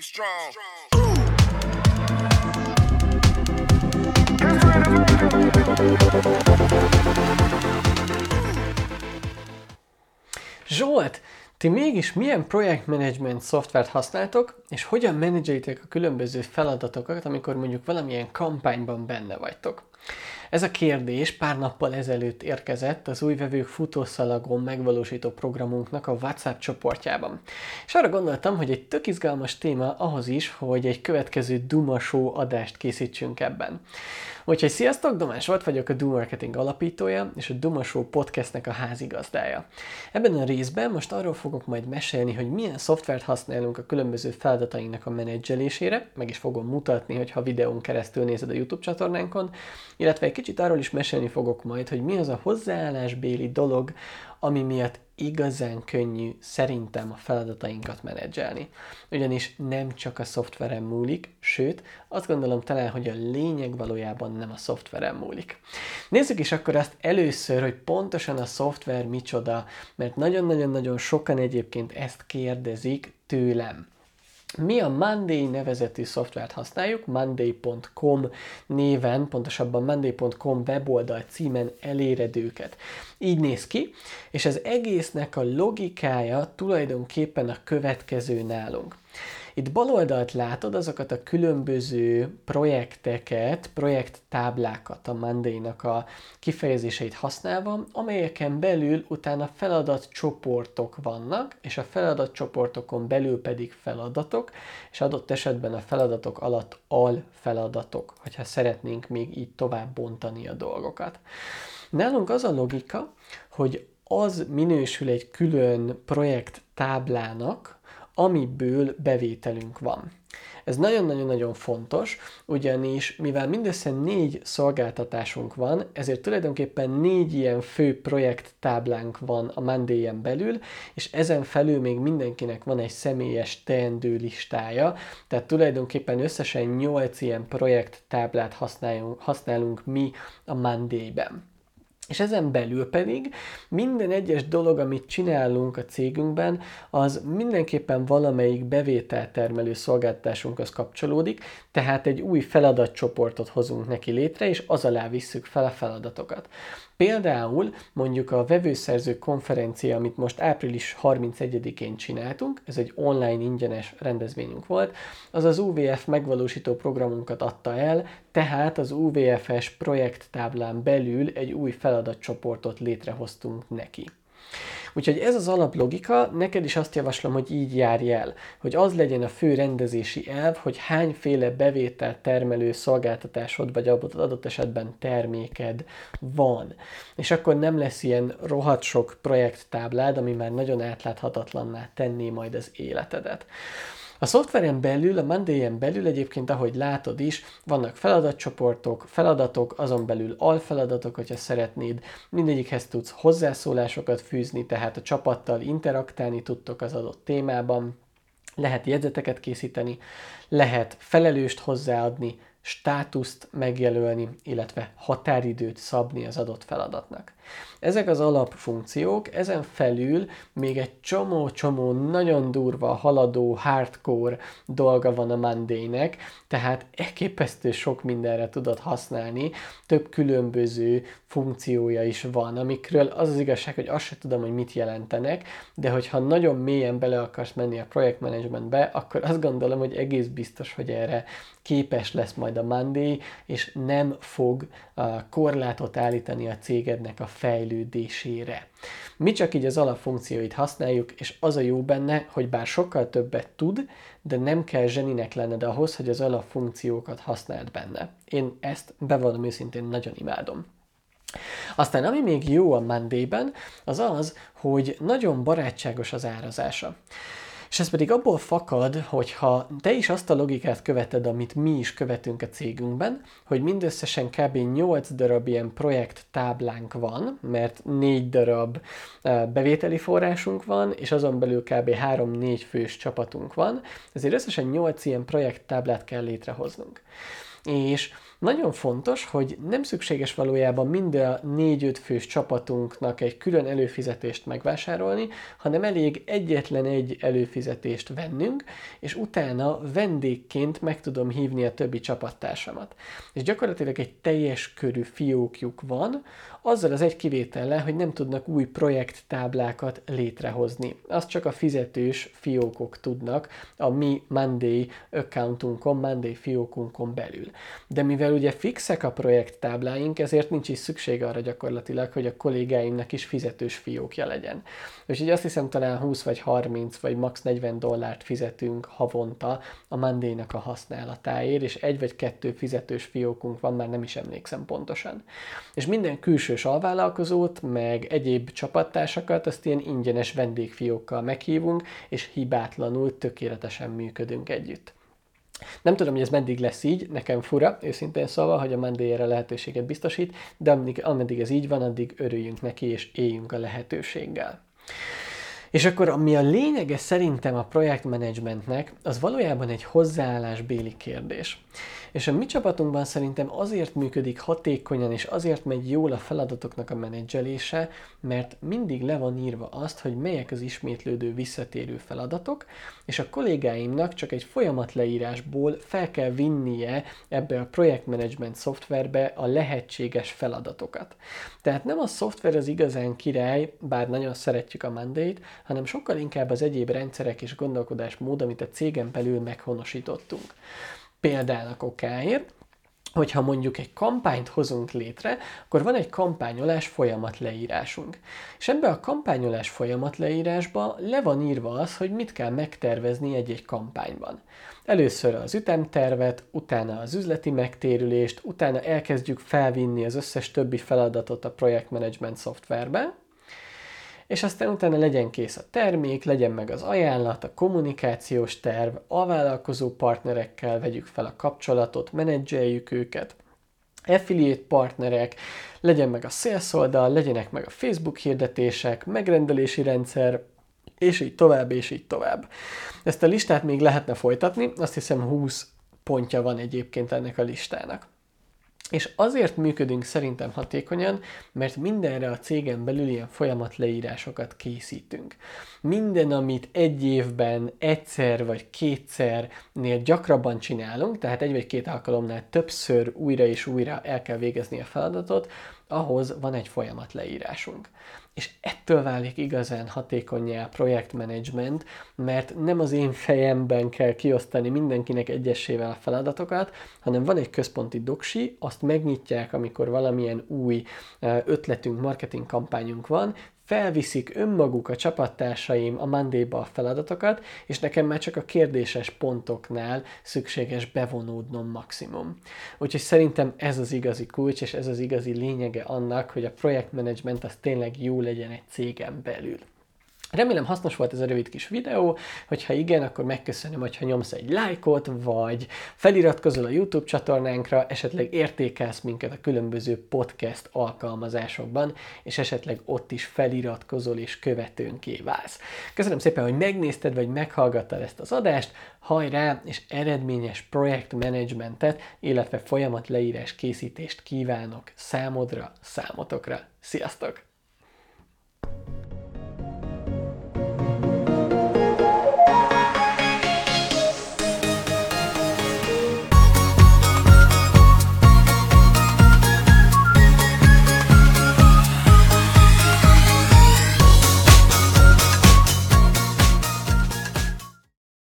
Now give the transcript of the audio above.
strong. Zsolt, ti mégis milyen projektmenedzsment szoftvert használtok, és hogyan menedzselitek a különböző feladatokat, amikor mondjuk valamilyen kampányban benne vagytok? Ez a kérdés pár nappal ezelőtt érkezett az új vevők futószalagon megvalósító programunknak a WhatsApp csoportjában. És arra gondoltam, hogy egy tök izgalmas téma ahhoz is, hogy egy következő Duma Show adást készítsünk ebben. Úgyhogy sziasztok, Domás volt vagyok, a Doom Marketing alapítója, és a Duma Show podcastnek a házigazdája. Ebben a részben most arról fogok majd mesélni, hogy milyen szoftvert használunk a különböző feladatainknak a menedzselésére, meg is fogom mutatni, hogyha videón keresztül nézed a YouTube csatornánkon, illetve egy kicsit arról is mesélni fogok majd, hogy mi az a hozzáállásbéli dolog, ami miatt igazán könnyű szerintem a feladatainkat menedzselni. Ugyanis nem csak a szoftveren múlik, sőt, azt gondolom talán, hogy a lényeg valójában nem a szoftveren múlik. Nézzük is akkor azt először, hogy pontosan a szoftver micsoda, mert nagyon-nagyon-nagyon sokan egyébként ezt kérdezik tőlem. Mi a Monday nevezetű szoftvert használjuk, monday.com néven, pontosabban monday.com weboldal címen eléred őket. Így néz ki, és az egésznek a logikája tulajdonképpen a következő nálunk. Itt bal oldalt látod azokat a különböző projekteket, projekttáblákat a Monday-nak a kifejezéseit használva, amelyeken belül utána feladatcsoportok vannak, és a feladatcsoportokon belül pedig feladatok, és adott esetben a feladatok alatt al feladatok, hogyha szeretnénk még így tovább bontani a dolgokat. Nálunk az a logika, hogy az minősül egy külön projekt táblának, amiből bevételünk van. Ez nagyon-nagyon-nagyon fontos, ugyanis mivel mindössze négy szolgáltatásunk van, ezért tulajdonképpen négy ilyen fő projekt táblánk van a monday belül, és ezen felül még mindenkinek van egy személyes teendő listája, tehát tulajdonképpen összesen nyolc ilyen projekt táblát használunk, mi a Monday-ben. És ezen belül pedig minden egyes dolog, amit csinálunk a cégünkben, az mindenképpen valamelyik bevételtermelő szolgáltatásunkhoz kapcsolódik, tehát egy új feladatcsoportot hozunk neki létre, és az alá visszük fel a feladatokat. Például mondjuk a vevőszerző konferencia, amit most április 31-én csináltunk, ez egy online ingyenes rendezvényünk volt, az az UVF megvalósító programunkat adta el, tehát az UVF-es projekttáblán belül egy új feladatcsoportot létrehoztunk neki. Úgyhogy ez az alaplogika, neked is azt javaslom, hogy így járj el, hogy az legyen a fő rendezési elv, hogy hányféle bevétel termelő szolgáltatásod, vagy adott esetben terméked van. És akkor nem lesz ilyen rohadt sok projekttáblád, ami már nagyon átláthatatlanná tenné majd az életedet. A szoftveren belül, a monday belül egyébként, ahogy látod is, vannak feladatcsoportok, feladatok, azon belül alfeladatok, hogyha szeretnéd, mindegyikhez tudsz hozzászólásokat fűzni, tehát a csapattal interaktálni tudtok az adott témában, lehet jegyzeteket készíteni, lehet felelőst hozzáadni, státuszt megjelölni, illetve határidőt szabni az adott feladatnak. Ezek az alapfunkciók, ezen felül még egy csomó-csomó nagyon durva, haladó, hardcore dolga van a Monday-nek, tehát elképesztő sok mindenre tudod használni, több különböző funkciója is van, amikről az az igazság, hogy azt sem tudom, hogy mit jelentenek, de hogyha nagyon mélyen bele akarsz menni a projektmanagementbe, akkor azt gondolom, hogy egész biztos, hogy erre képes lesz majd a Monday, és nem fog korlátot állítani a cégednek a fejlődésére. Mi csak így az alapfunkcióit használjuk, és az a jó benne, hogy bár sokkal többet tud, de nem kell zseninek lenned ahhoz, hogy az alapfunkciókat használd benne. Én ezt bevallom őszintén nagyon imádom. Aztán ami még jó a Monday-ben, az az, hogy nagyon barátságos az árazása. És ez pedig abból fakad, hogyha te is azt a logikát követed, amit mi is követünk a cégünkben, hogy mindösszesen kb. 8 darab ilyen projekt táblánk van, mert 4 darab bevételi forrásunk van, és azon belül kb. 3-4 fős csapatunk van, ezért összesen 8 ilyen projekt táblát kell létrehoznunk. És Nagyon fontos, hogy nem szükséges valójában mind a 4-5 fős csapatunknak egy külön előfizetést megvásárolni, hanem elég egyetlen egy előfizetést vennünk, és utána vendégként meg tudom hívni a többi csapattársamat. És gyakorlatilag egy teljes körű fiókjuk van, azzal az egy kivétellel, hogy nem tudnak új projekttáblákat létrehozni. Azt csak a fizetős fiókok tudnak a mi Monday accountunkon, Monday fiókunkon belül. De mivel ugye fixek a projekttábláink, ezért nincs is szükség arra gyakorlatilag, hogy a kollégáimnak is fizetős fiókja legyen. Úgyhogy azt hiszem talán 20 vagy 30 vagy max 40 dollárt fizetünk havonta a Monday-nak a használatáért, és egy vagy kettő fizetős fiókunk van, már nem is emlékszem pontosan. És minden külső külsős alvállalkozót, meg egyéb csapattársakat, azt ilyen ingyenes vendégfiókkal meghívunk, és hibátlanul tökéletesen működünk együtt. Nem tudom, hogy ez meddig lesz így, nekem fura, őszintén szólva, hogy a Monday lehetőséget biztosít, de ameddig ez így van, addig örüljünk neki, és éljünk a lehetőséggel. És akkor ami a lényege szerintem a projektmenedzsmentnek, az valójában egy hozzáállásbéli kérdés. És a mi csapatunkban szerintem azért működik hatékonyan, és azért megy jól a feladatoknak a menedzselése, mert mindig le van írva azt, hogy melyek az ismétlődő visszatérő feladatok, és a kollégáimnak csak egy folyamatleírásból fel kell vinnie ebbe a projektmenedzsment szoftverbe a lehetséges feladatokat. Tehát nem a szoftver az igazán király, bár nagyon szeretjük a Monday-t, hanem sokkal inkább az egyéb rendszerek és gondolkodásmód, amit a cégen belül meghonosítottunk. Példának okáért, hogyha mondjuk egy kampányt hozunk létre, akkor van egy kampányolás folyamat leírásunk. És ebbe a kampányolás folyamat leírásba le van írva az, hogy mit kell megtervezni egy-egy kampányban. Először az ütemtervet, utána az üzleti megtérülést, utána elkezdjük felvinni az összes többi feladatot a projektmenedzsment szoftverbe, és aztán utána legyen kész a termék, legyen meg az ajánlat, a kommunikációs terv, a vállalkozó partnerekkel vegyük fel a kapcsolatot, menedzseljük őket, affiliate partnerek, legyen meg a sales oldal, legyenek meg a Facebook hirdetések, megrendelési rendszer, és így tovább, és így tovább. Ezt a listát még lehetne folytatni, azt hiszem 20 pontja van egyébként ennek a listának. És azért működünk szerintem hatékonyan, mert mindenre a cégen belül ilyen folyamatleírásokat készítünk. Minden, amit egy évben egyszer vagy kétszernél gyakrabban csinálunk, tehát egy vagy két alkalomnál többször újra és újra el kell végezni a feladatot, ahhoz van egy folyamatleírásunk és ettől válik igazán hatékonyá a projektmenedzsment, mert nem az én fejemben kell kiosztani mindenkinek egyesével a feladatokat, hanem van egy központi doksi, azt megnyitják, amikor valamilyen új ötletünk, marketing kampányunk van, felviszik önmaguk a csapattársaim a Monday-ba a feladatokat, és nekem már csak a kérdéses pontoknál szükséges bevonódnom maximum. Úgyhogy szerintem ez az igazi kulcs, és ez az igazi lényege annak, hogy a projektmenedzsment az tényleg jó legyen egy cégen belül. Remélem hasznos volt ez a rövid kis videó, hogyha igen, akkor megköszönöm, hogyha nyomsz egy lájkot, vagy feliratkozol a YouTube csatornánkra, esetleg értékelsz minket a különböző podcast alkalmazásokban, és esetleg ott is feliratkozol és követőnké válsz. Köszönöm szépen, hogy megnézted, vagy meghallgattad ezt az adást, hajrá, és eredményes projektmenedzsmentet, illetve folyamat leírás készítést kívánok számodra, számotokra. Sziasztok!